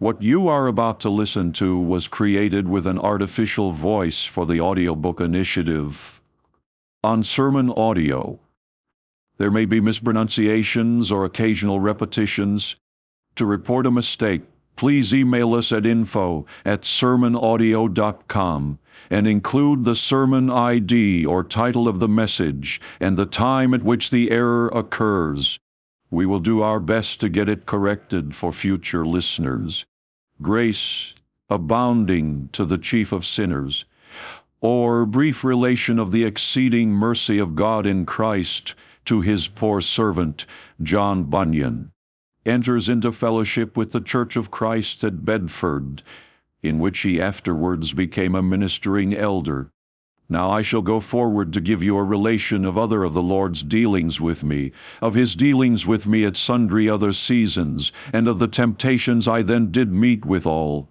What you are about to listen to was created with an artificial voice for the audiobook initiative on sermon audio. There may be mispronunciations or occasional repetitions. To report a mistake, please email us at info at sermonaudio.com and include the sermon ID or title of the message and the time at which the error occurs. We will do our best to get it corrected for future listeners. Grace abounding to the chief of sinners, or brief relation of the exceeding mercy of God in Christ to his poor servant, John Bunyan, enters into fellowship with the Church of Christ at Bedford, in which he afterwards became a ministering elder. Now I shall go forward to give you a relation of other of the Lord's dealings with me, of his dealings with me at sundry other seasons, and of the temptations I then did meet withal.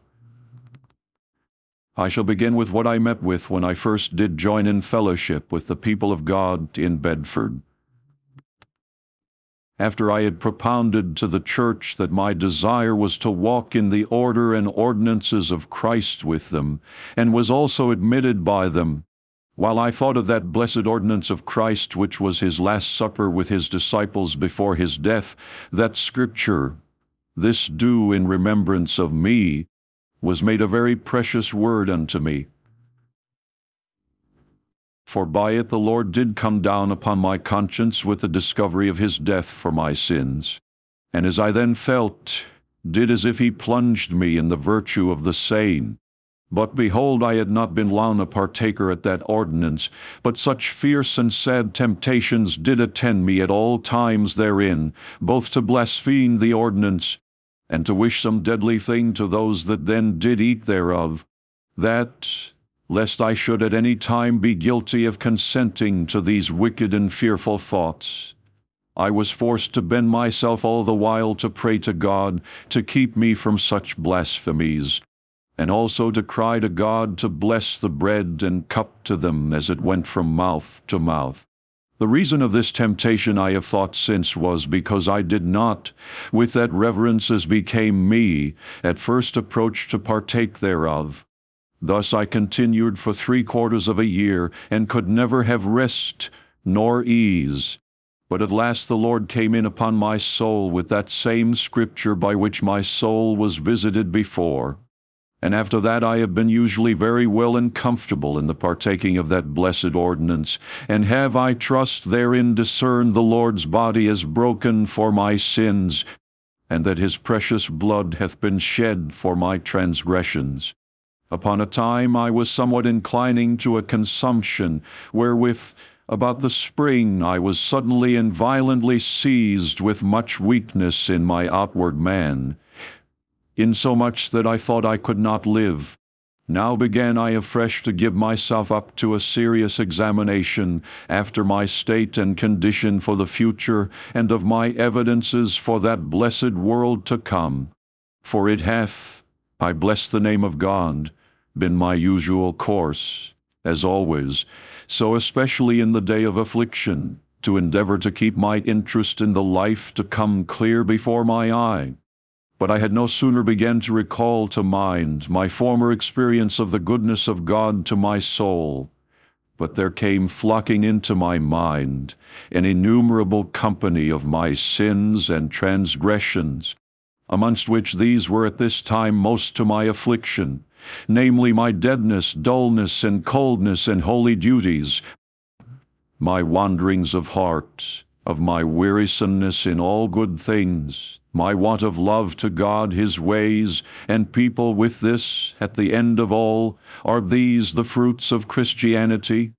I shall begin with what I met with when I first did join in fellowship with the people of God in Bedford after I had propounded to the church that my desire was to walk in the order and ordinances of Christ with them, and was also admitted by them, while I thought of that blessed ordinance of Christ which was his last supper with his disciples before his death, that scripture, This do in remembrance of me, was made a very precious word unto me for by it the Lord did come down upon my conscience with the discovery of his death for my sins. And as I then felt, did as if he plunged me in the virtue of the same. But behold, I had not been long a partaker at that ordinance, but such fierce and sad temptations did attend me at all times therein, both to blaspheme the ordinance, and to wish some deadly thing to those that then did eat thereof, that, lest I should at any time be guilty of consenting to these wicked and fearful thoughts. I was forced to bend myself all the while to pray to God to keep me from such blasphemies, and also to cry to God to bless the bread and cup to them as it went from mouth to mouth. The reason of this temptation I have thought since was because I did not, with that reverence as became me, at first approach to partake thereof. Thus I continued for three quarters of a year, and could never have rest nor ease. But at last the Lord came in upon my soul with that same scripture by which my soul was visited before. And after that I have been usually very well and comfortable in the partaking of that blessed ordinance, and have, I trust, therein discerned the Lord's body as broken for my sins, and that his precious blood hath been shed for my transgressions. Upon a time I was somewhat inclining to a consumption, wherewith about the spring I was suddenly and violently seized with much weakness in my outward man, insomuch that I thought I could not live. Now began I afresh to give myself up to a serious examination after my state and condition for the future, and of my evidences for that blessed world to come. For it hath, I bless the name of God, been my usual course, as always, so especially in the day of affliction, to endeavor to keep my interest in the life to come clear before my eye. But I had no sooner begun to recall to mind my former experience of the goodness of God to my soul, but there came flocking into my mind an innumerable company of my sins and transgressions, amongst which these were at this time most to my affliction, namely my deadness, dullness, and coldness in holy duties, my wanderings of heart, of my wearisomeness in all good things, my want of love to God, His ways, and people with this, at the end of all, are these the fruits of Christianity?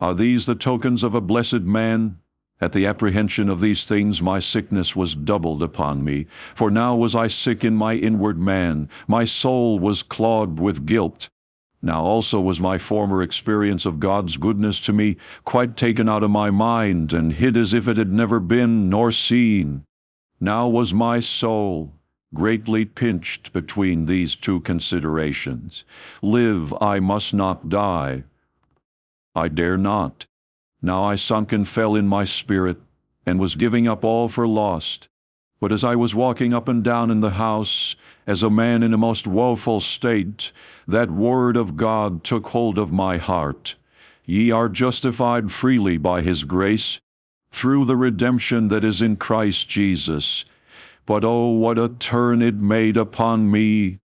Are these the tokens of a blessed man? At the apprehension of these things my sickness was doubled upon me, for now was I sick in my inward man, my soul was clogged with guilt. Now also was my former experience of God's goodness to me quite taken out of my mind, and hid as if it had never been nor seen. Now was my soul greatly pinched between these two considerations. Live I must not die. I dare not. Now I sunk and fell in my spirit, and was giving up all for lost. But as I was walking up and down in the house, as a man in a most woeful state, that word of God took hold of my heart. Ye are justified freely by his grace, through the redemption that is in Christ Jesus. But oh, what a turn it made upon me!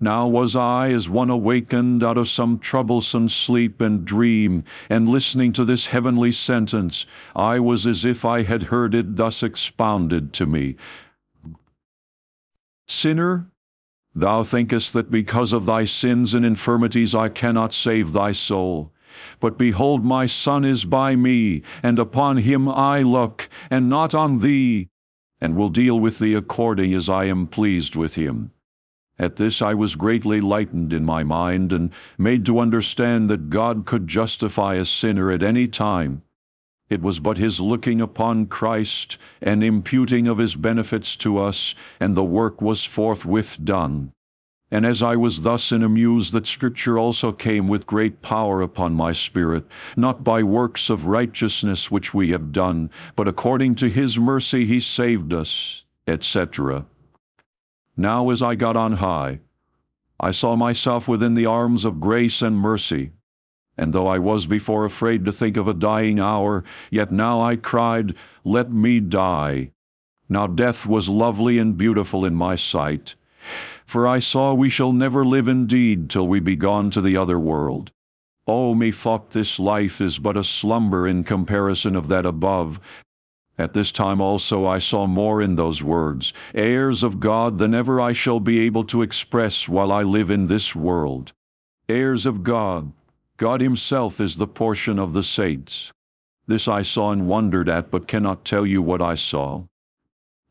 Now was I as one awakened out of some troublesome sleep and dream, and listening to this heavenly sentence, I was as if I had heard it thus expounded to me. Sinner, thou thinkest that because of thy sins and infirmities I cannot save thy soul. But behold, my Son is by me, and upon him I look, and not on thee, and will deal with thee according as I am pleased with him. At this I was greatly lightened in my mind, and made to understand that God could justify a sinner at any time. It was but his looking upon Christ and imputing of his benefits to us, and the work was forthwith done. And as I was thus in a muse, that Scripture also came with great power upon my spirit, not by works of righteousness which we have done, but according to his mercy he saved us, etc. Now as I got on high, I saw myself within the arms of grace and mercy. And though I was before afraid to think of a dying hour, yet now I cried, Let me die. Now death was lovely and beautiful in my sight. For I saw we shall never live indeed till we be gone to the other world. Oh, methought this life is but a slumber in comparison of that above, at this time also I saw more in those words, heirs of God than ever I shall be able to express while I live in this world. Heirs of God, God Himself is the portion of the saints. This I saw and wondered at, but cannot tell you what I saw.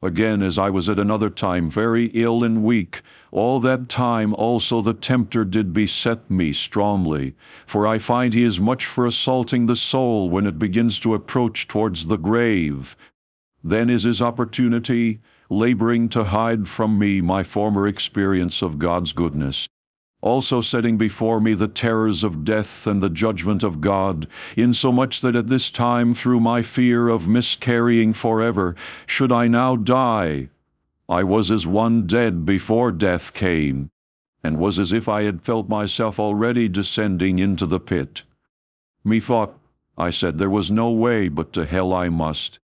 Again, as I was at another time very ill and weak, all that time also the tempter did beset me strongly. For I find he is much for assaulting the soul when it begins to approach towards the grave. Then is his opportunity, laboring to hide from me my former experience of God's goodness also setting before me the terrors of death and the judgment of God, insomuch that at this time, through my fear of miscarrying forever, should I now die, I was as one dead before death came, and was as if I had felt myself already descending into the pit. Methought, I said, there was no way but to hell I must.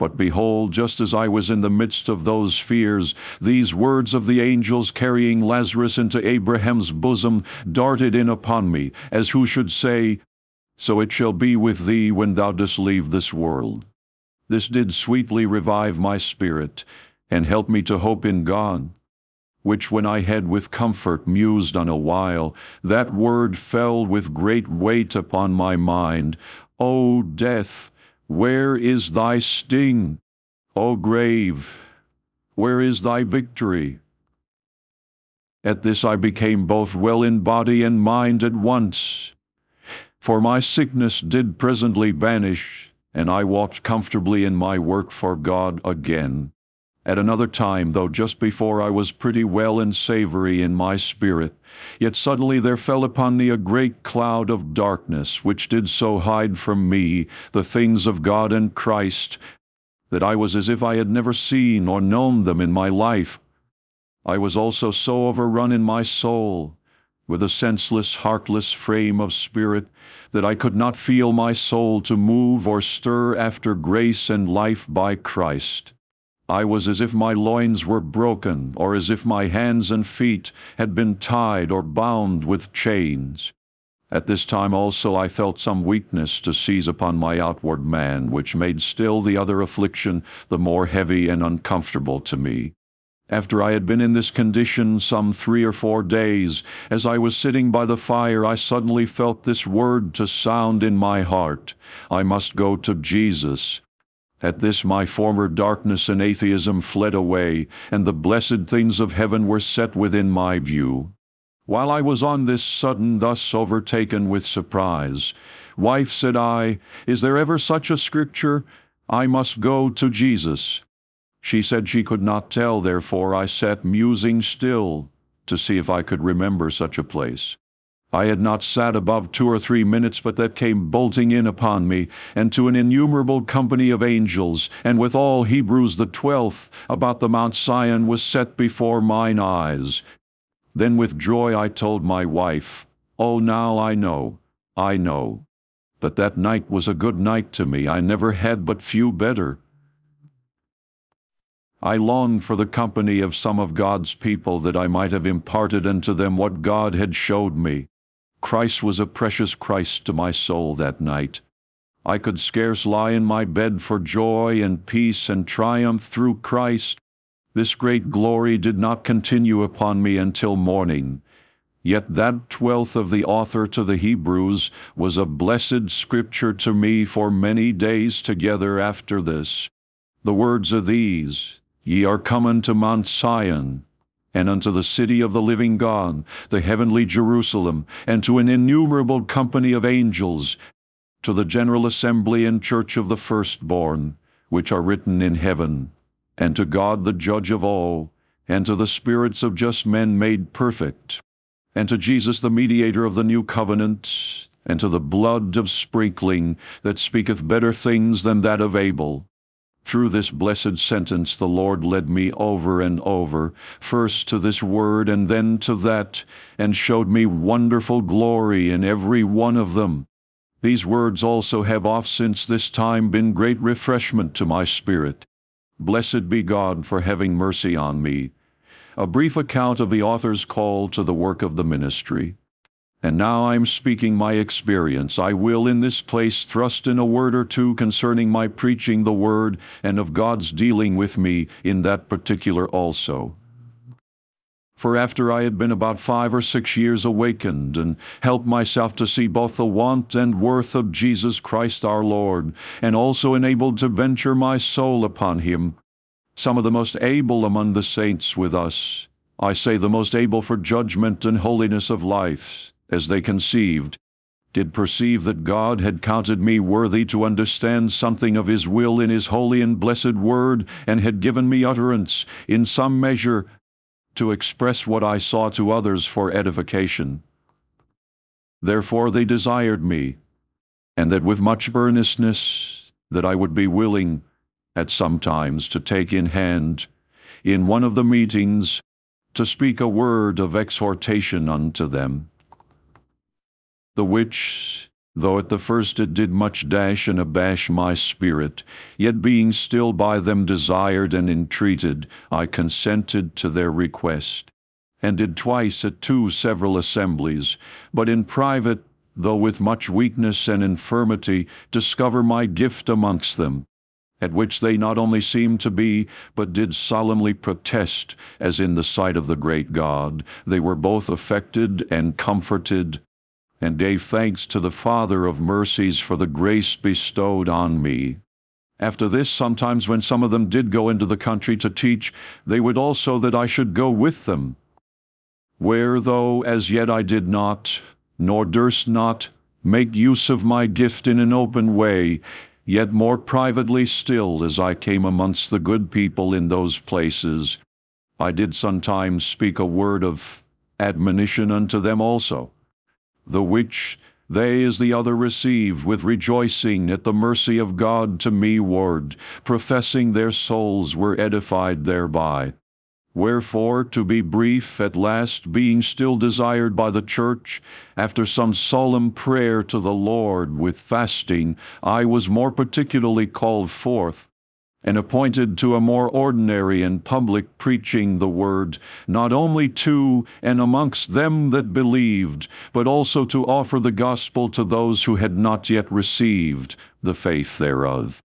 But behold, just as I was in the midst of those fears, these words of the angels carrying Lazarus into Abraham's bosom darted in upon me, as who should say, So it shall be with thee when thou dost leave this world. This did sweetly revive my spirit, and help me to hope in God. Which when I had with comfort mused on a while, that word fell with great weight upon my mind, O death! Where is thy sting, O grave? Where is thy victory? At this I became both well in body and mind at once. For my sickness did presently vanish, and I walked comfortably in my work for God again. At another time, though just before I was pretty well and savory in my spirit, yet suddenly there fell upon me a great cloud of darkness, which did so hide from me the things of God and Christ, that I was as if I had never seen or known them in my life. I was also so overrun in my soul, with a senseless, heartless frame of spirit, that I could not feel my soul to move or stir after grace and life by Christ. I was as if my loins were broken, or as if my hands and feet had been tied or bound with chains. At this time also I felt some weakness to seize upon my outward man, which made still the other affliction the more heavy and uncomfortable to me. After I had been in this condition some three or four days, as I was sitting by the fire, I suddenly felt this word to sound in my heart I must go to Jesus. At this my former darkness and atheism fled away, and the blessed things of heaven were set within my view. While I was on this sudden thus overtaken with surprise, Wife, said I, is there ever such a scripture? I must go to Jesus. She said she could not tell, therefore I sat musing still to see if I could remember such a place. I had not sat above two or three minutes, but that came bolting in upon me, and to an innumerable company of angels, and with all Hebrews the twelfth, about the Mount Sion was set before mine eyes. Then with joy I told my wife, Oh, now I know, I know. But that night was a good night to me. I never had but few better. I longed for the company of some of God's people that I might have imparted unto them what God had showed me. Christ was a precious Christ to my soul that night. I could scarce lie in my bed for joy and peace and triumph through Christ. This great glory did not continue upon me until morning. Yet that twelfth of the author to the Hebrews was a blessed scripture to me for many days together after this. The words are these Ye are come unto Mount Sion, and unto the city of the living God, the heavenly Jerusalem, and to an innumerable company of angels, to the general assembly and church of the firstborn, which are written in heaven, and to God the judge of all, and to the spirits of just men made perfect, and to Jesus the mediator of the new covenant, and to the blood of sprinkling that speaketh better things than that of Abel through this blessed sentence, the Lord led me over and over, first to this word and then to that, and showed me wonderful glory in every one of them. These words also have oft since this time been great refreshment to my spirit. Blessed be God for having mercy on me. A brief account of the author's call to the work of the ministry. And now I am speaking my experience. I will in this place thrust in a word or two concerning my preaching the word and of God's dealing with me in that particular also. For after I had been about five or six years awakened, and helped myself to see both the want and worth of Jesus Christ our Lord, and also enabled to venture my soul upon him, some of the most able among the saints with us, I say the most able for judgment and holiness of life, as they conceived, did perceive that God had counted me worthy to understand something of His will in His holy and blessed Word, and had given me utterance, in some measure, to express what I saw to others for edification. Therefore they desired me, and that with much earnestness, that I would be willing, at some times, to take in hand, in one of the meetings, to speak a word of exhortation unto them the which, though at the first it did much dash and abash my spirit, yet being still by them desired and entreated, I consented to their request, and did twice at two several assemblies, but in private, though with much weakness and infirmity, discover my gift amongst them, at which they not only seemed to be, but did solemnly protest, as in the sight of the great God, they were both affected and comforted, and gave thanks to the Father of mercies for the grace bestowed on me. After this, sometimes when some of them did go into the country to teach, they would also that I should go with them. Where, though as yet I did not, nor durst not, make use of my gift in an open way, yet more privately still, as I came amongst the good people in those places, I did sometimes speak a word of admonition unto them also the which they as the other received with rejoicing at the mercy of God to me ward, professing their souls were edified thereby. Wherefore, to be brief, at last being still desired by the church, after some solemn prayer to the Lord with fasting, I was more particularly called forth, and appointed to a more ordinary and public preaching the word, not only to and amongst them that believed, but also to offer the gospel to those who had not yet received the faith thereof.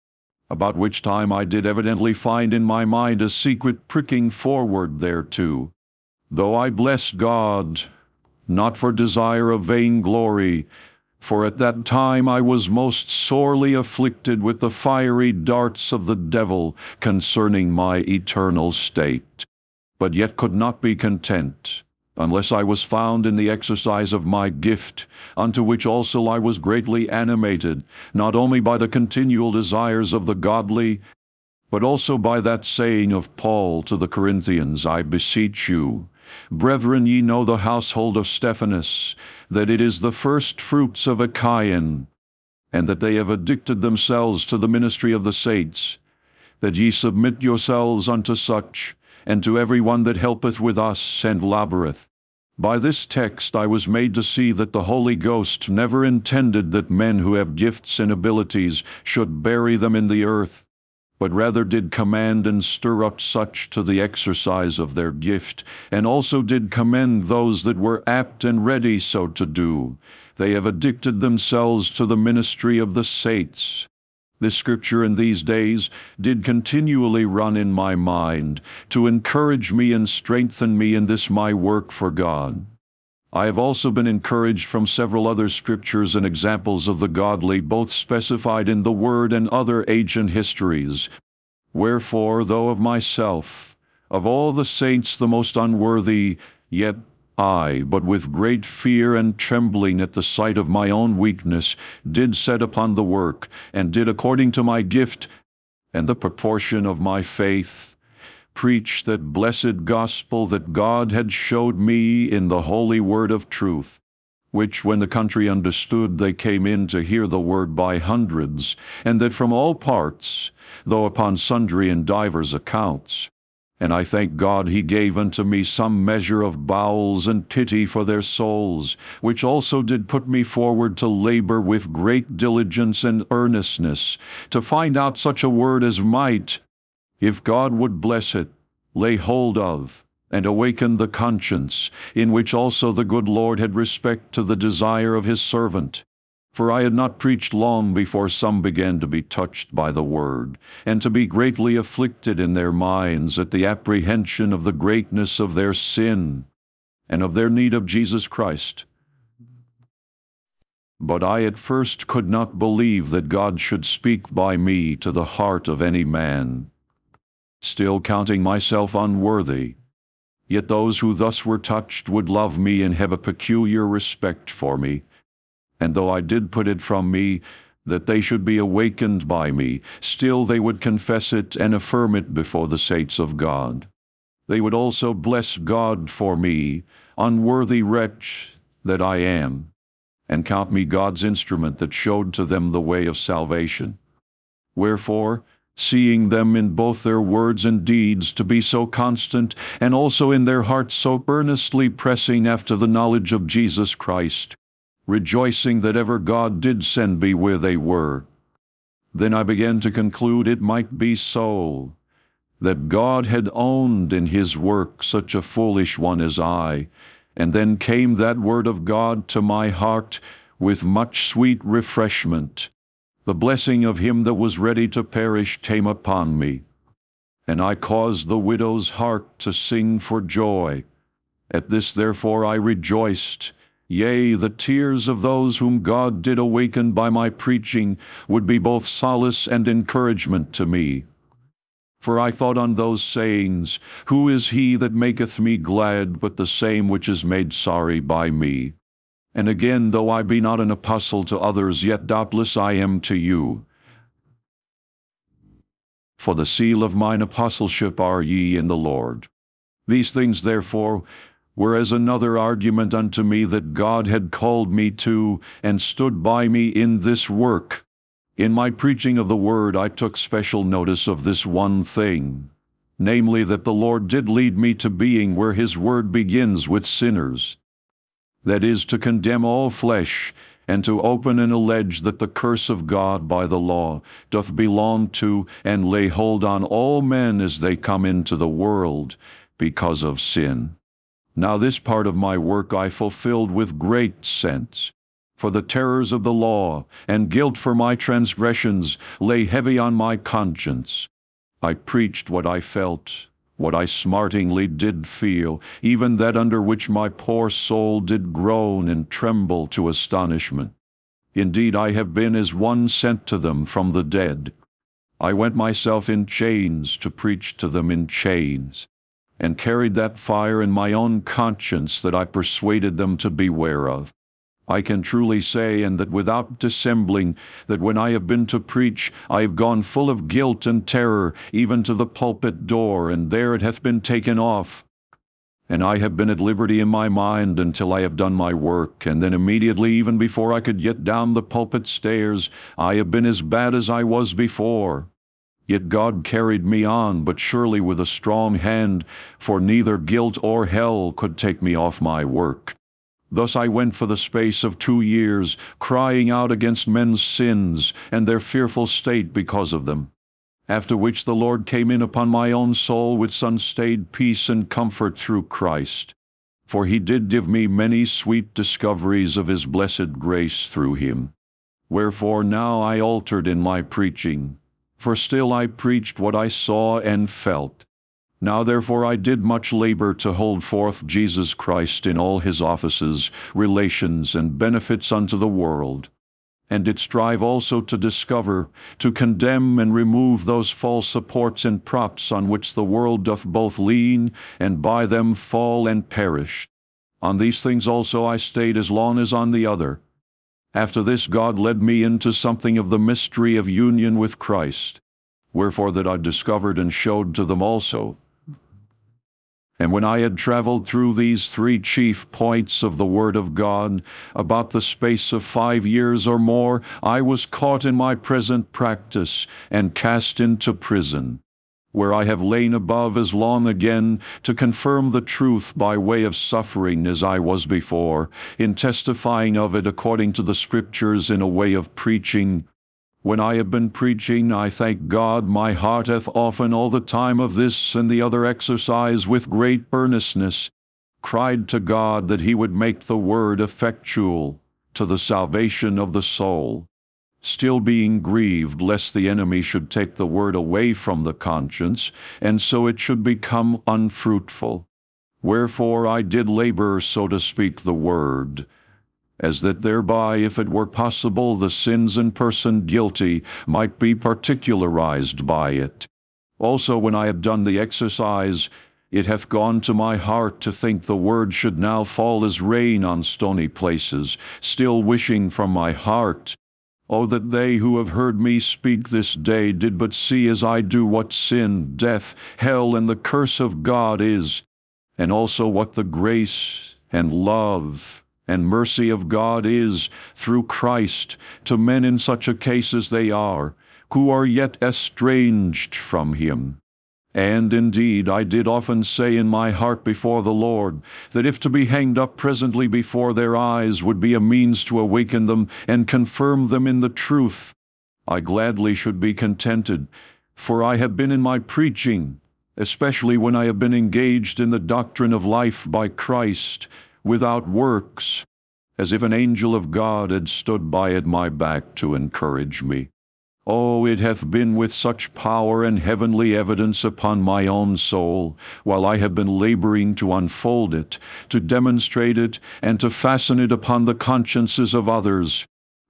About which time I did evidently find in my mind a secret pricking forward thereto. Though I blessed God, not for desire of vain glory, for at that time I was most sorely afflicted with the fiery darts of the devil concerning my eternal state, but yet could not be content, unless I was found in the exercise of my gift, unto which also I was greatly animated, not only by the continual desires of the godly, but also by that saying of Paul to the Corinthians, I beseech you, Brethren, ye know the household of Stephanas, that it is the first fruits of Achaia, and that they have addicted themselves to the ministry of the saints, that ye submit yourselves unto such, and to every one that helpeth with us and laboureth. By this text I was made to see that the Holy Ghost never intended that men who have gifts and abilities should bury them in the earth, but rather did command and stir up such to the exercise of their gift, and also did commend those that were apt and ready so to do. They have addicted themselves to the ministry of the saints. This scripture in these days did continually run in my mind to encourage me and strengthen me in this my work for God. I have also been encouraged from several other scriptures and examples of the godly, both specified in the Word and other ancient histories. Wherefore, though of myself, of all the saints the most unworthy, yet I, but with great fear and trembling at the sight of my own weakness, did set upon the work, and did according to my gift and the proportion of my faith preach that blessed gospel that God had showed me in the holy word of truth, which when the country understood, they came in to hear the word by hundreds, and that from all parts, though upon sundry and divers accounts. And I thank God he gave unto me some measure of bowels and pity for their souls, which also did put me forward to labor with great diligence and earnestness, to find out such a word as might, if God would bless it, lay hold of, and awaken the conscience, in which also the good Lord had respect to the desire of his servant. For I had not preached long before some began to be touched by the word, and to be greatly afflicted in their minds at the apprehension of the greatness of their sin, and of their need of Jesus Christ. But I at first could not believe that God should speak by me to the heart of any man still counting myself unworthy. Yet those who thus were touched would love me and have a peculiar respect for me. And though I did put it from me, that they should be awakened by me, still they would confess it and affirm it before the saints of God. They would also bless God for me, unworthy wretch that I am, and count me God's instrument that showed to them the way of salvation. Wherefore, seeing them in both their words and deeds to be so constant, and also in their hearts so earnestly pressing after the knowledge of Jesus Christ, rejoicing that ever God did send me where they were. Then I began to conclude it might be so, that God had owned in his work such a foolish one as I, and then came that word of God to my heart with much sweet refreshment, the blessing of him that was ready to perish came upon me. And I caused the widow's heart to sing for joy. At this therefore I rejoiced. Yea, the tears of those whom God did awaken by my preaching would be both solace and encouragement to me. For I thought on those sayings, Who is he that maketh me glad but the same which is made sorry by me? And again, though I be not an apostle to others, yet doubtless I am to you. For the seal of mine apostleship are ye in the Lord. These things, therefore, were as another argument unto me that God had called me to and stood by me in this work. In my preaching of the word, I took special notice of this one thing, namely, that the Lord did lead me to being where his word begins with sinners that is, to condemn all flesh, and to open and allege that the curse of God by the law doth belong to and lay hold on all men as they come into the world because of sin. Now this part of my work I fulfilled with great sense. For the terrors of the law and guilt for my transgressions lay heavy on my conscience. I preached what I felt, what I smartingly did feel, even that under which my poor soul did groan and tremble to astonishment. Indeed, I have been as one sent to them from the dead. I went myself in chains to preach to them in chains, and carried that fire in my own conscience that I persuaded them to beware of. I can truly say, and that without dissembling, that when I have been to preach, I have gone full of guilt and terror, even to the pulpit door, and there it hath been taken off. And I have been at liberty in my mind until I have done my work, and then immediately, even before I could get down the pulpit stairs, I have been as bad as I was before. Yet God carried me on, but surely with a strong hand, for neither guilt or hell could take me off my work. Thus I went for the space of two years, crying out against men's sins and their fearful state because of them. After which the Lord came in upon my own soul with unstayed peace and comfort through Christ. For he did give me many sweet discoveries of his blessed grace through him. Wherefore now I altered in my preaching, for still I preached what I saw and felt. Now therefore I did much labor to hold forth Jesus Christ in all his offices, relations, and benefits unto the world, and did strive also to discover, to condemn and remove those false supports and props on which the world doth both lean, and by them fall and perish. On these things also I stayed as long as on the other, after this God led me into something of the mystery of union with Christ, wherefore that I discovered and showed to them also. And when I had traveled through these three chief points of the Word of God, about the space of five years or more, I was caught in my present practice, and cast into prison where I have lain above as long again, to confirm the truth by way of suffering as I was before, in testifying of it according to the Scriptures in a way of preaching. When I have been preaching, I thank God my heart hath often all the time of this and the other exercise with great earnestness cried to God that he would make the word effectual to the salvation of the soul still being grieved lest the enemy should take the word away from the conscience, and so it should become unfruitful. Wherefore I did labor, so to speak, the word, as that thereby, if it were possible, the sins and person guilty might be particularized by it. Also, when I have done the exercise, it hath gone to my heart to think the word should now fall as rain on stony places, still wishing from my heart Oh, that they who have heard me speak this day did but see as I do what sin, death, hell, and the curse of God is, and also what the grace and love and mercy of God is through Christ to men in such a case as they are, who are yet estranged from Him. And indeed, I did often say in my heart before the Lord, that if to be hanged up presently before their eyes would be a means to awaken them and confirm them in the truth, I gladly should be contented, for I have been in my preaching, especially when I have been engaged in the doctrine of life by Christ, without works, as if an angel of God had stood by at my back to encourage me. Oh, it hath been with such power and heavenly evidence upon my own soul, while I have been laboring to unfold it, to demonstrate it, and to fasten it upon the consciences of others,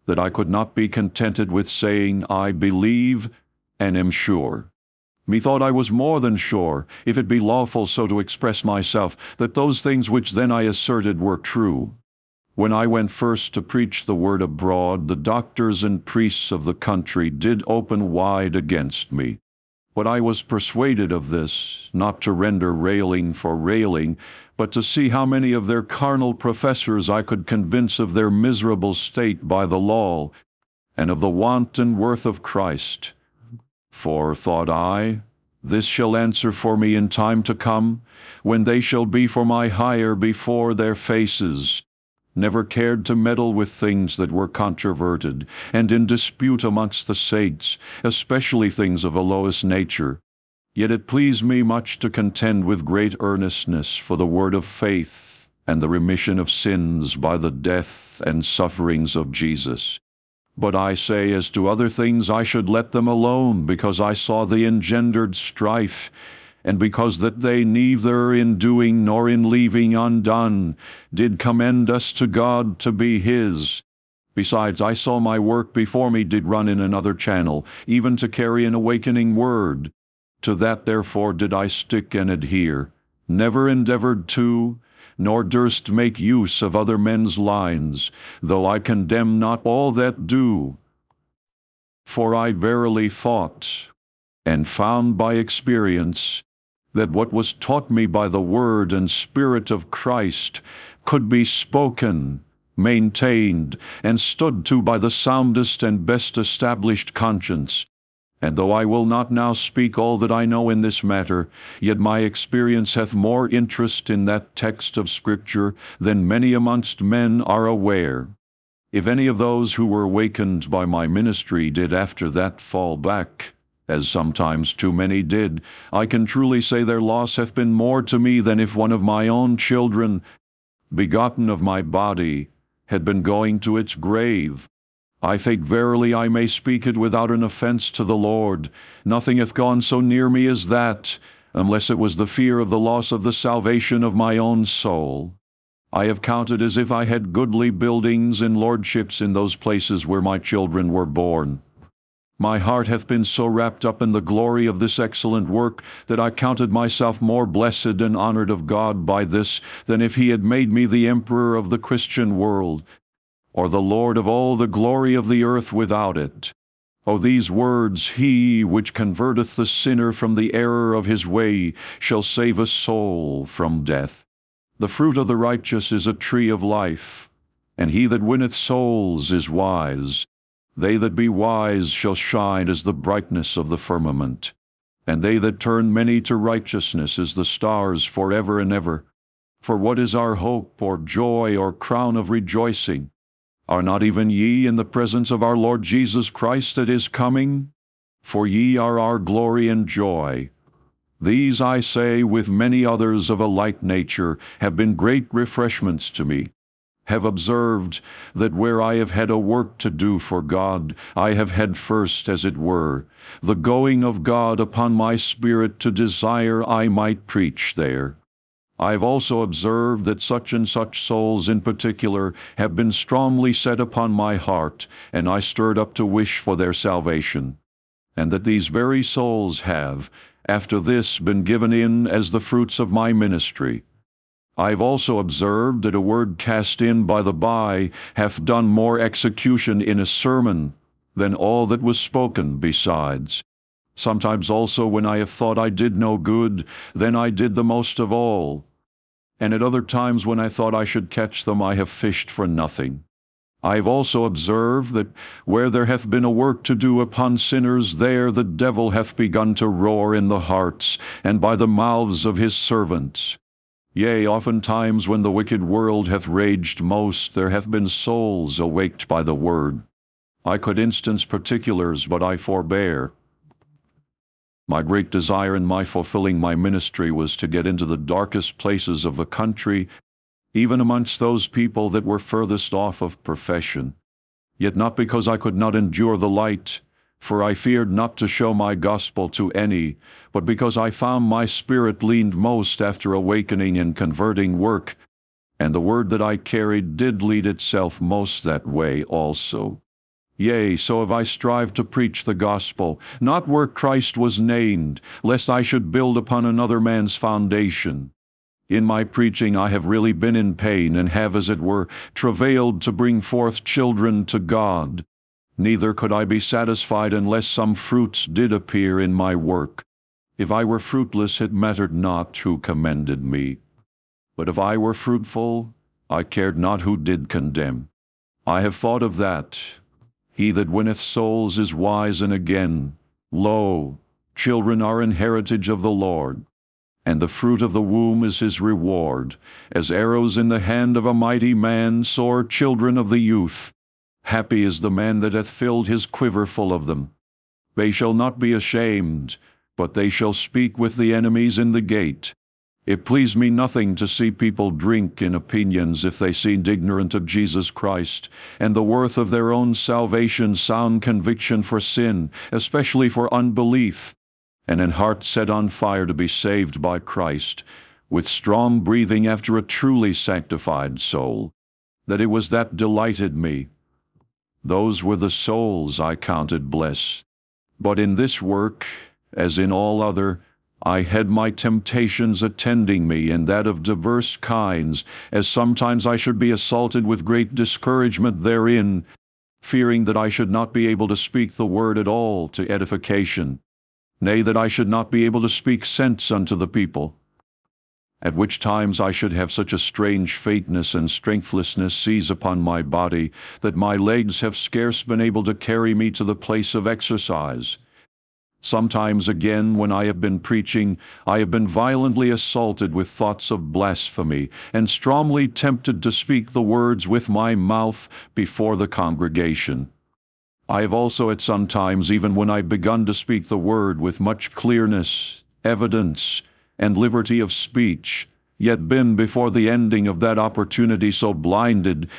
that I could not be contented with saying, I believe and am sure. Methought I was more than sure, if it be lawful so to express myself, that those things which then I asserted were true. When I went first to preach the word abroad, the doctors and priests of the country did open wide against me. But I was persuaded of this, not to render railing for railing, but to see how many of their carnal professors I could convince of their miserable state by the law, and of the want and worth of Christ. For, thought I, this shall answer for me in time to come, when they shall be for my hire before their faces, never cared to meddle with things that were controverted and in dispute amongst the saints, especially things of a lowest nature. Yet it pleased me much to contend with great earnestness for the word of faith and the remission of sins by the death and sufferings of Jesus. But I say, as to other things, I should let them alone, because I saw the engendered strife, and because that they neither in doing nor in leaving undone did commend us to God to be his. Besides, I saw my work before me did run in another channel, even to carry an awakening word. To that therefore did I stick and adhere, never endeavored to, nor durst make use of other men's lines, though I condemn not all that do. For I verily thought, and found by experience, that what was taught me by the Word and Spirit of Christ could be spoken, maintained, and stood to by the soundest and best established conscience. And though I will not now speak all that I know in this matter, yet my experience hath more interest in that text of Scripture than many amongst men are aware. If any of those who were wakened by my ministry did after that fall back, as sometimes too many did, I can truly say their loss hath been more to me than if one of my own children, begotten of my body, had been going to its grave. I think verily I may speak it without an offence to the Lord. Nothing hath gone so near me as that, unless it was the fear of the loss of the salvation of my own soul. I have counted as if I had goodly buildings and lordships in those places where my children were born. My heart hath been so wrapped up in the glory of this excellent work that I counted myself more blessed and honored of God by this than if he had made me the emperor of the Christian world, or the Lord of all the glory of the earth without it. O these words, He which converteth the sinner from the error of his way shall save a soul from death. The fruit of the righteous is a tree of life, and he that winneth souls is wise. They that be wise shall shine as the brightness of the firmament, and they that turn many to righteousness as the stars for ever and ever. For what is our hope, or joy, or crown of rejoicing? Are not even ye in the presence of our Lord Jesus Christ at his coming? For ye are our glory and joy. These, I say, with many others of a like nature, have been great refreshments to me have observed that where I have had a work to do for God, I have had first, as it were, the going of God upon my spirit to desire I might preach there. I have also observed that such and such souls in particular have been strongly set upon my heart, and I stirred up to wish for their salvation, and that these very souls have, after this, been given in as the fruits of my ministry I've also observed that a word cast in by the by hath done more execution in a sermon than all that was spoken besides. Sometimes also when I have thought I did no good, then I did the most of all. And at other times when I thought I should catch them, I have fished for nothing. I have also observed that where there hath been a work to do upon sinners, there the devil hath begun to roar in the hearts, and by the mouths of his servants. Yea, oftentimes when the wicked world hath raged most, there have been souls awaked by the word. I could instance particulars, but I forbear. My great desire in my fulfilling my ministry was to get into the darkest places of the country, even amongst those people that were furthest off of profession. Yet not because I could not endure the light, for I feared not to show my gospel to any, but because I found my spirit leaned most after awakening and converting work, and the word that I carried did lead itself most that way also. Yea, so have I strived to preach the gospel, not where Christ was named, lest I should build upon another man's foundation. In my preaching I have really been in pain, and have, as it were, travailed to bring forth children to God. Neither could I be satisfied unless some fruits did appear in my work. If I were fruitless, it mattered not who commended me. But if I were fruitful, I cared not who did condemn. I have thought of that. He that winneth souls is wise, and again, Lo, children are an heritage of the Lord, and the fruit of the womb is his reward. As arrows in the hand of a mighty man, so are children of the youth. Happy is the man that hath filled his quiver full of them. They shall not be ashamed, but they shall speak with the enemies in the gate. It pleased me nothing to see people drink in opinions if they seemed ignorant of Jesus Christ, and the worth of their own salvation sound conviction for sin, especially for unbelief, and an heart set on fire to be saved by Christ, with strong breathing after a truly sanctified soul, that it was that delighted me, those were the souls I counted blessed. But in this work, as in all other, I had my temptations attending me, and that of diverse kinds, as sometimes I should be assaulted with great discouragement therein, fearing that I should not be able to speak the word at all to edification. nay, that I should not be able to speak sense unto the people. At which times I should have such a strange faintness and strengthlessness seize upon my body, that my legs have scarce been able to carry me to the place of exercise. Sometimes again, when I have been preaching, I have been violently assaulted with thoughts of blasphemy, and strongly tempted to speak the words with my mouth before the congregation. I have also at some times, even when I begun to speak the word with much clearness, evidence, and liberty of speech, yet been before the ending of that opportunity so blinded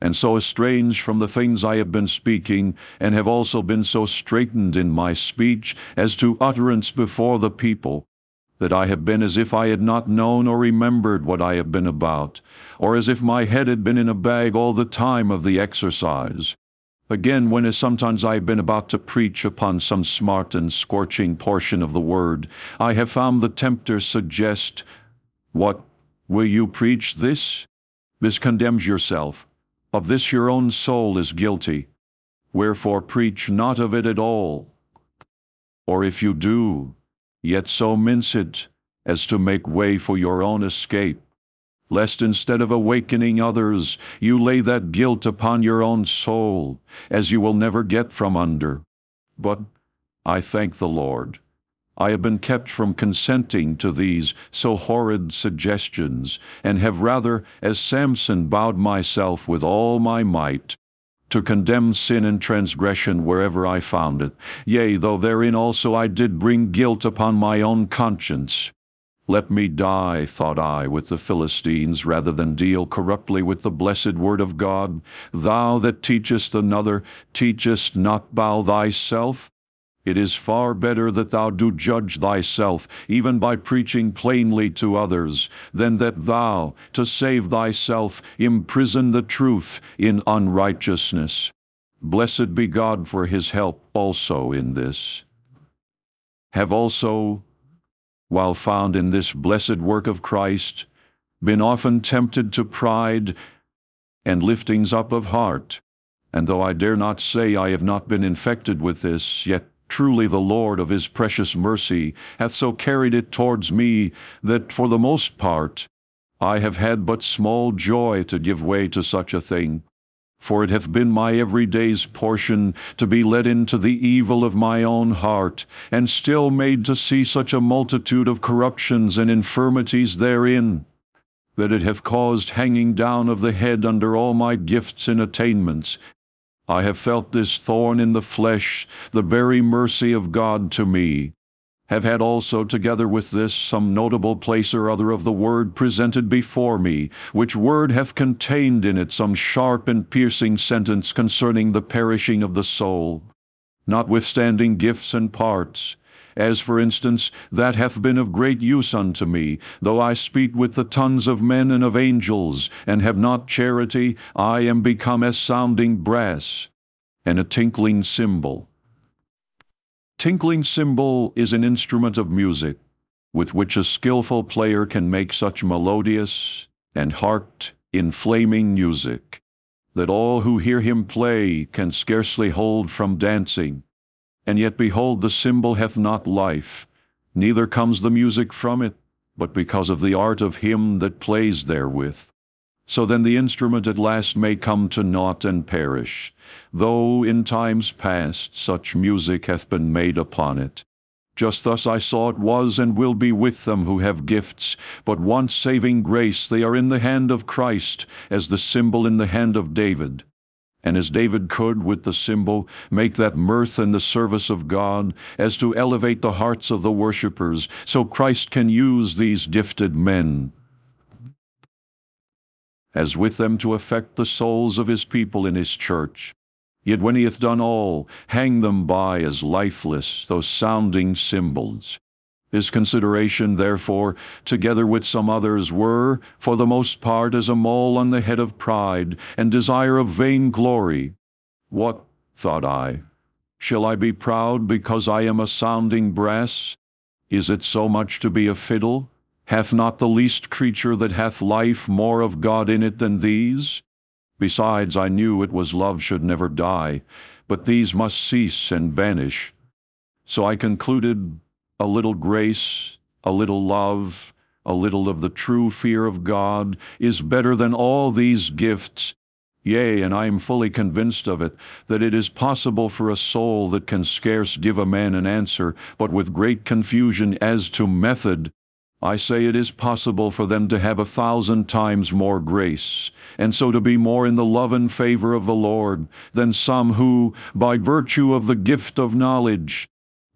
and so estranged from the things I have been speaking, and have also been so straitened in my speech as to utterance before the people, that I have been as if I had not known or remembered what I have been about, or as if my head had been in a bag all the time of the exercise. Again, when as sometimes I have been about to preach upon some smart and scorching portion of the word, I have found the tempter suggest, What, will you preach this? This condemns yourself. Of this your own soul is guilty. Wherefore preach not of it at all. Or if you do, yet so mince it as to make way for your own escape, lest instead of awakening others, you lay that guilt upon your own soul, as you will never get from under. But I thank the Lord I have been kept from consenting to these so horrid suggestions, and have rather, as Samson, bowed myself with all my might, to condemn sin and transgression wherever I found it. Yea, though therein also I did bring guilt upon my own conscience. Let me die, thought I, with the Philistines, rather than deal corruptly with the blessed word of God. Thou that teachest another, teachest not thou thyself? It is far better that thou do judge thyself, even by preaching plainly to others, than that thou, to save thyself, imprison the truth in unrighteousness. Blessed be God for his help also in this. Have also, while found in this blessed work of Christ, been often tempted to pride and liftings up of heart. And though I dare not say I have not been infected with this, yet Truly the Lord of his precious mercy hath so carried it towards me that for the most part I have had but small joy to give way to such a thing. For it hath been my every day's portion to be led into the evil of my own heart, and still made to see such a multitude of corruptions and infirmities therein, that it hath caused hanging down of the head under all my gifts and attainments, I have felt this thorn in the flesh, the very mercy of God to me. Have had also together with this some notable place or other of the word presented before me, which word hath contained in it some sharp and piercing sentence concerning the perishing of the soul. Notwithstanding gifts and parts, as for instance, that hath been of great use unto me, though I speak with the tongues of men and of angels, and have not charity, I am become as sounding brass, and a tinkling cymbal. Tinkling cymbal is an instrument of music, with which a skilful player can make such melodious and heart inflaming music, that all who hear him play can scarcely hold from dancing and yet behold, the cymbal hath not life, neither comes the music from it, but because of the art of him that plays therewith. So then the instrument at last may come to naught and perish, though in times past such music hath been made upon it. Just thus I saw it was and will be with them who have gifts, but want saving grace they are in the hand of Christ, as the cymbal in the hand of David. And as David could, with the cymbal, make that mirth in the service of God, as to elevate the hearts of the worshippers, so Christ can use these gifted men, as with them to affect the souls of his people in his church. Yet when he hath done all, hang them by as lifeless, those sounding cymbals. His consideration, therefore, together with some others, were, for the most part, as a mole on the head of pride, and desire of vain glory. What, thought I, shall I be proud because I am a sounding brass? Is it so much to be a fiddle? Hath not the least creature that hath life more of God in it than these? Besides, I knew it was love should never die, but these must cease and vanish. So I concluded a little grace, a little love, a little of the true fear of God is better than all these gifts. Yea, and I am fully convinced of it, that it is possible for a soul that can scarce give a man an answer, but with great confusion as to method, I say it is possible for them to have a thousand times more grace, and so to be more in the love and favor of the Lord, than some who, by virtue of the gift of knowledge,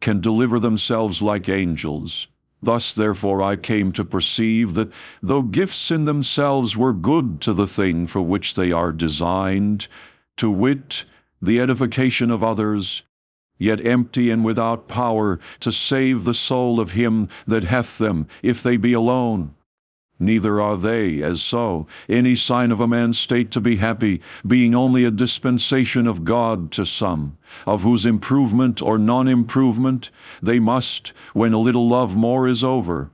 can deliver themselves like angels. Thus, therefore, I came to perceive that though gifts in themselves were good to the thing for which they are designed, to wit, the edification of others, yet empty and without power to save the soul of him that hath them, if they be alone. Neither are they, as so, any sign of a man's state to be happy, being only a dispensation of God to some, of whose improvement or non-improvement they must, when a little love more is over,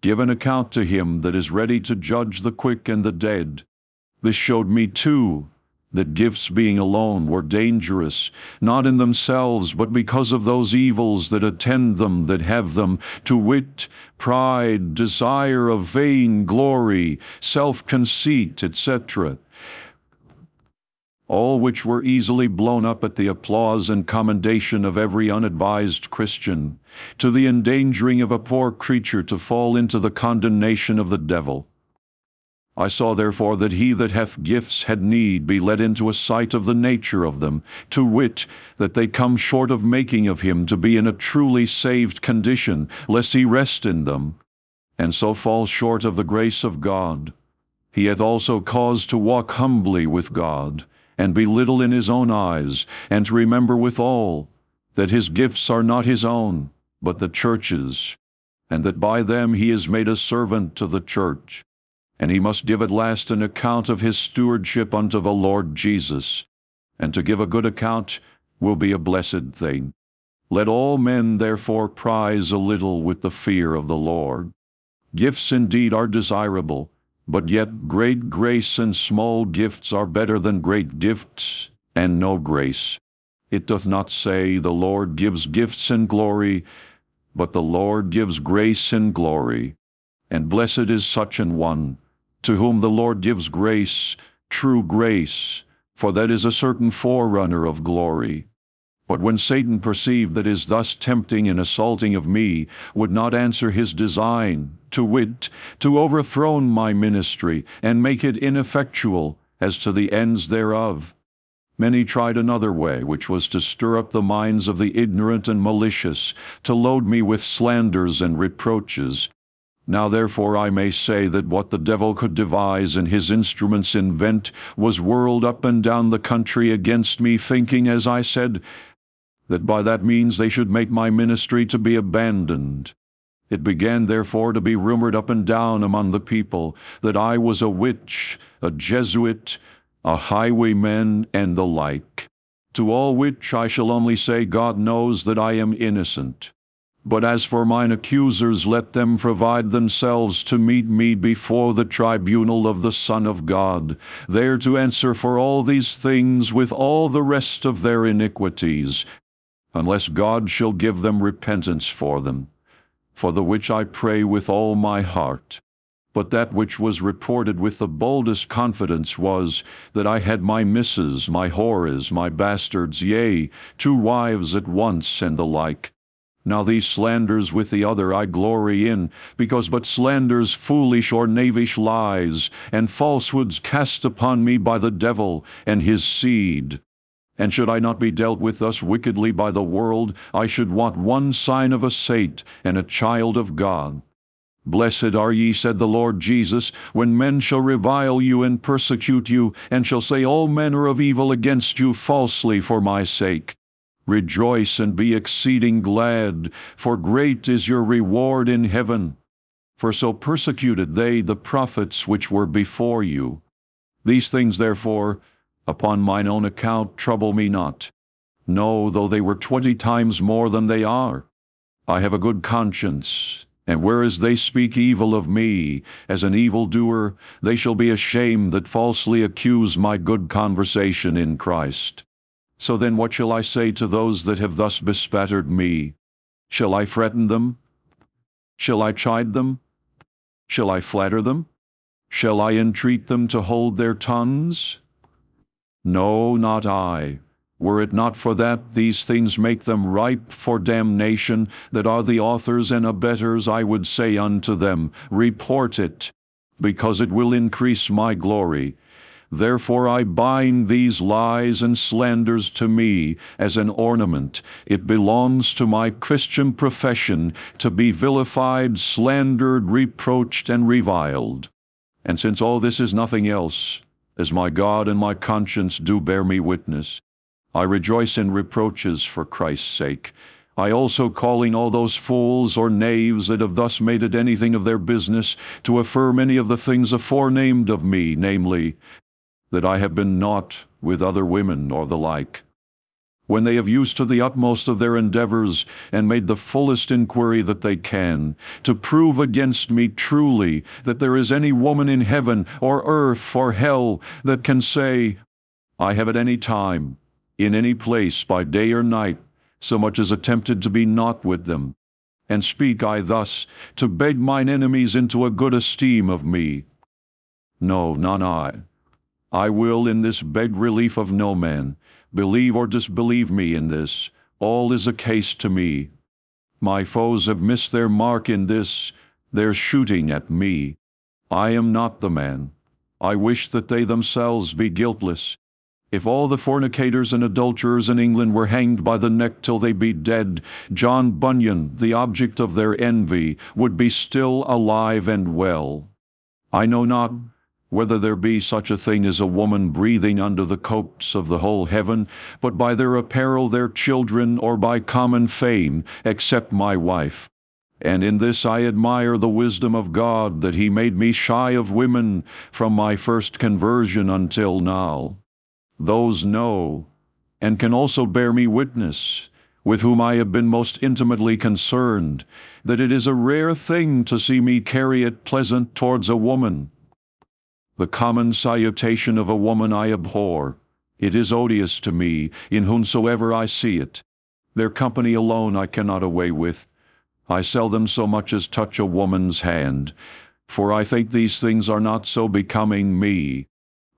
give an account to him that is ready to judge the quick and the dead. This showed me too that gifts being alone were dangerous, not in themselves, but because of those evils that attend them that have them, to wit, pride, desire of vain glory, self-conceit, etc., all which were easily blown up at the applause and commendation of every unadvised Christian, to the endangering of a poor creature to fall into the condemnation of the devil. I saw therefore that he that hath gifts had need be led into a sight of the nature of them, to wit, that they come short of making of him to be in a truly saved condition, lest he rest in them, and so fall short of the grace of God. He hath also cause to walk humbly with God, and be little in his own eyes, and to remember withal that his gifts are not his own, but the church's, and that by them he is made a servant to the church and he must give at last an account of his stewardship unto the Lord Jesus. And to give a good account will be a blessed thing. Let all men therefore prize a little with the fear of the Lord. Gifts indeed are desirable, but yet great grace and small gifts are better than great gifts and no grace. It doth not say, The Lord gives gifts and glory, but the Lord gives grace and glory. And blessed is such an one, to whom the Lord gives grace, true grace, for that is a certain forerunner of glory. But when Satan perceived that his thus tempting and assaulting of me would not answer his design, to wit, to overthrow my ministry, and make it ineffectual as to the ends thereof, Many tried another way, which was to stir up the minds of the ignorant and malicious, to load me with slanders and reproaches, now therefore I may say that what the devil could devise and his instruments invent was whirled up and down the country against me, thinking, as I said, that by that means they should make my ministry to be abandoned. It began therefore to be rumored up and down among the people that I was a witch, a Jesuit, a highwayman, and the like. To all which I shall only say God knows that I am innocent. But as for mine accusers, let them provide themselves to meet me before the tribunal of the Son of God, there to answer for all these things with all the rest of their iniquities, unless God shall give them repentance for them, for the which I pray with all my heart. But that which was reported with the boldest confidence was, that I had my misses, my whores, my bastards, yea, two wives at once, and the like. Now these slanders with the other I glory in, because but slanders foolish or knavish lies, and falsehoods cast upon me by the devil and his seed. And should I not be dealt with thus wickedly by the world, I should want one sign of a saint and a child of God. Blessed are ye, said the Lord Jesus, when men shall revile you and persecute you, and shall say all manner of evil against you falsely for my sake. Rejoice and be exceeding glad, for great is your reward in heaven. For so persecuted they the prophets which were before you. These things, therefore, upon mine own account trouble me not. No, though they were twenty times more than they are. I have a good conscience, and whereas they speak evil of me, as an evildoer, they shall be ashamed that falsely accuse my good conversation in Christ. So then what shall I say to those that have thus bespattered me? Shall I threaten them? Shall I chide them? Shall I flatter them? Shall I entreat them to hold their tongues? No, not I. Were it not for that these things make them ripe for damnation, that are the authors and abettors, I would say unto them, Report it, because it will increase my glory. Therefore I bind these lies and slanders to me as an ornament. It belongs to my Christian profession to be vilified, slandered, reproached, and reviled. And since all this is nothing else, as my God and my conscience do bear me witness, I rejoice in reproaches for Christ's sake. I also calling all those fools or knaves that have thus made it anything of their business to affirm any of the things aforenamed of me, namely, that I have been naught with other women or the like. When they have used to the utmost of their endeavors and made the fullest inquiry that they can, to prove against me truly that there is any woman in heaven or earth or hell that can say, I have at any time, in any place, by day or night, so much as attempted to be naught with them. And speak I thus, to beg mine enemies into a good esteem of me. No, none I. I will in this beg relief of no man. Believe or disbelieve me in this. All is a case to me. My foes have missed their mark in this. They're shooting at me. I am not the man. I wish that they themselves be guiltless. If all the fornicators and adulterers in England were hanged by the neck till they be dead, John Bunyan, the object of their envy, would be still alive and well. I know not whether there be such a thing as a woman breathing under the copes of the whole heaven, but by their apparel, their children, or by common fame, except my wife. And in this I admire the wisdom of God, that He made me shy of women from my first conversion until now. Those know, and can also bear me witness, with whom I have been most intimately concerned, that it is a rare thing to see me carry it pleasant towards a woman, the common salutation of a woman I abhor. It is odious to me, in whomsoever I see it. Their company alone I cannot away with. I seldom so much as touch a woman's hand, for I think these things are not so becoming me.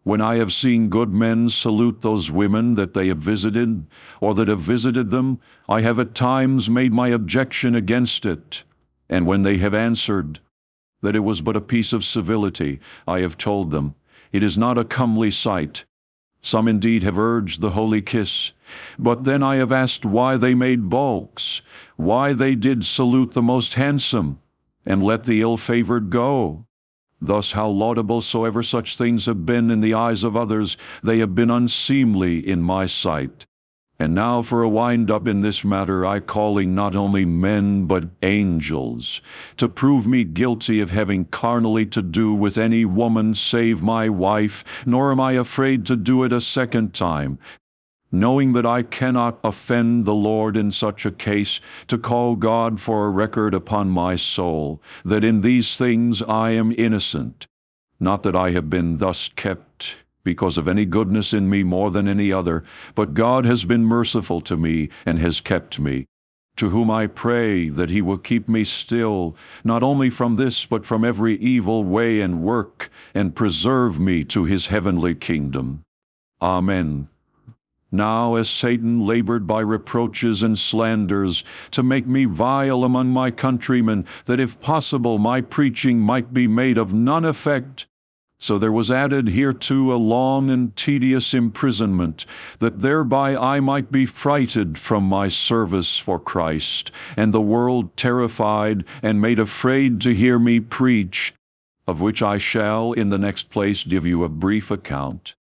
When I have seen good men salute those women that they have visited, or that have visited them, I have at times made my objection against it. And when they have answered, that it was but a piece of civility, I have told them. It is not a comely sight. Some indeed have urged the holy kiss, but then I have asked why they made balks, why they did salute the most handsome, and let the ill-favored go. Thus how laudable soever such things have been in the eyes of others, they have been unseemly in my sight. And now for a wind up in this matter, I calling not only men but angels, to prove me guilty of having carnally to do with any woman save my wife, nor am I afraid to do it a second time, knowing that I cannot offend the Lord in such a case, to call God for a record upon my soul, that in these things I am innocent, not that I have been thus kept because of any goodness in me more than any other, but God has been merciful to me and has kept me. To whom I pray that he will keep me still, not only from this, but from every evil way and work, and preserve me to his heavenly kingdom. Amen. Now, as Satan labored by reproaches and slanders to make me vile among my countrymen, that if possible my preaching might be made of none effect, so there was added hereto a long and tedious imprisonment, that thereby I might be frighted from my service for Christ, and the world terrified and made afraid to hear me preach, of which I shall in the next place give you a brief account.